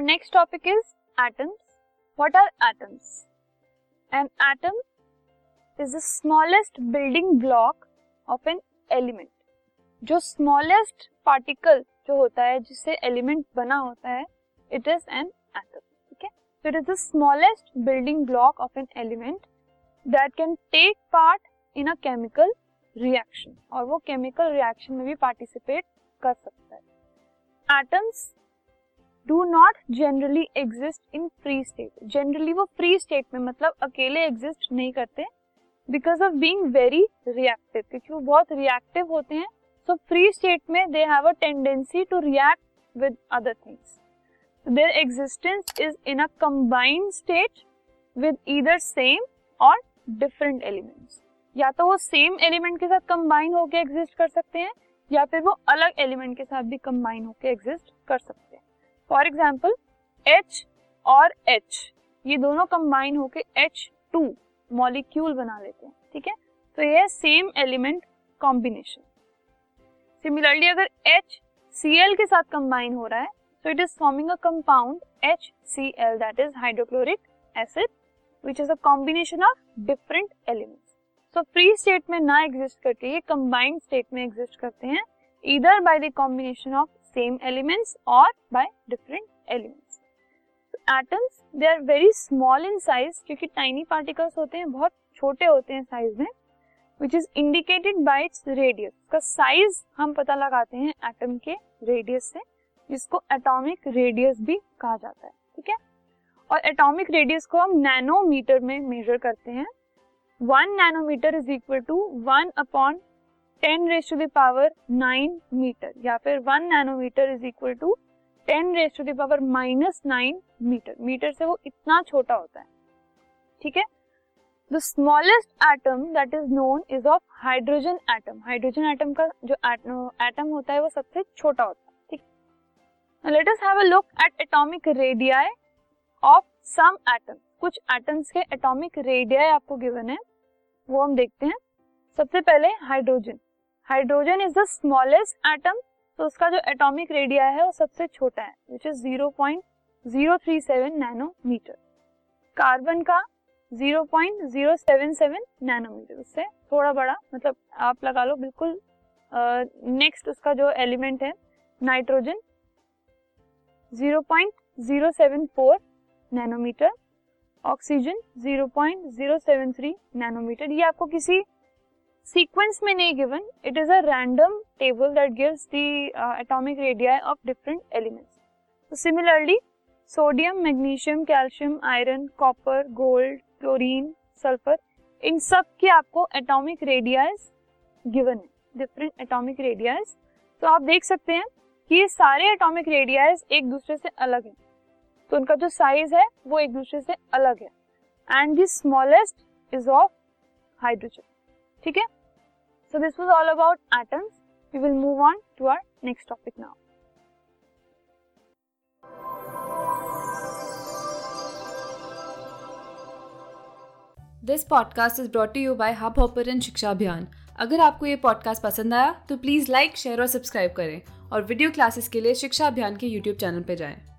next topic is atoms. What are atoms? An atom is the smallest building block of an element. जो smallest particle जो होता है, जिससे element बना होता है इट इज़ एन एटम ठीक है so it is the smallest building block of an element that can take part in a chemical reaction और वो केमिकल रिएक्शन में भी पार्टिसिपेट कर सकता है atoms do not generally exist in free state generally वो फ्री स्टेट में मतलब अकेले एग्जिस्ट नहीं करते because of being very reactive क्योंकि वो बहुत रिएक्टिव होते हैं सो फ्री स्टेट में they have a tendency to react with other things their existence is in a combined state with either same or different elements या तो वो सेम एलिमेंट के साथ कंबाइन होकर एग्जिस्ट कर सकते हैं, या फिर वो अलग एलिमेंट के साथ भी कंबाइन होकर एग्जिस्ट कर सकते हैं। फॉर एग्ज़ाम्पल एच और एच ये दोनों कंबाइन होके एच टू मॉलिक्यूल बना लेते हैं, ठीक है? तो ये सेम एलिमेंट कॉम्बिनेशन सिमिलरली अगर एच सी एल के साथ कंबाइन हो रहा है तो it is forming a compound H C L that is hydrochloric acid which is a combination of different elements so free state में ना एग्जिस्ट करके ये कंबाइंड स्टेट में एग्जिस्ट करते हैं इधर by the combination of same elements और by different elements atoms they are very small in size क्योंकि टाइनी पार्टिकल्स होते हैं, बहुत छोटे होते हैं साइज़ में which is indicated by its radius का साइज़ हम पता लगाते हैं एटम के रेडियस से, जिसको एटॉमिक रेडियस भी कहा जाता है, ठीक है? और एटॉमिक रेडियस को हम नैनोमीटर में मेजर करते हैं। One nanometre is equal to one upon ten raise to the power nine metre या फिर one nanometre is equal to ten raise to the power minus nine metre metre से वो इतना छोटा होता है। ठीक है? The smallest atom that is known is of hydrogen atom hydrogen atom का जो एटम होता है वो सबसे छोटा होता है। ठीक? Let us have a look at atomic radii of some atom कुछ एटम्स के एटॉमिक रेडियाई आपको गिवन है। वो हम देखते हैं। सबसे पहले hydrogen hydrogen is the smallest atom तो उसका जो एटॉमिक रेडिया है वो सबसे छोटा है विच इज़ 0.037 नैनोमीटर कार्बन का 0.077 नैनोमीटर उससे थोड़ा बड़ा मतलब आप लगा लो बिल्कुल नेक्स्ट uh, उसका जो एलिमेंट है नाइट्रोजन 0.074 नैनोमीटर ऑक्सीजन 0.073 नैनोमीटर ये आपको किसी सीक्वेंस में नहीं given it is a random table that gives the atomic radii of different elements तो similarly sodium magnesium calcium iron copper gold chlorine sulphur इन सब के आपको एटॉमिक रेडियाज गिवन है डिफरेंट एटॉमिक रेडियाज तो आप देख सकते हैं कि ये सारे एटॉमिक रेडियाज एक दूसरे से अलग हैं। तो उनका जो साइज़ है, वो एक दूसरे से अलग है। And the smallest is of hydrogen ठीक है? So this was all about atoms we will move on to our next topic now this podcast is brought you by hub hopper शिक्षा अभियान अगर आपको ये पॉडकास्ट पसंद आया तो प्लीज़ लाइक शेयर और सब्सक्राइब करें और वीडियो क्लासेस के लिए शिक्षा अभियान के यूट्यूब चैनल पर जाएँ।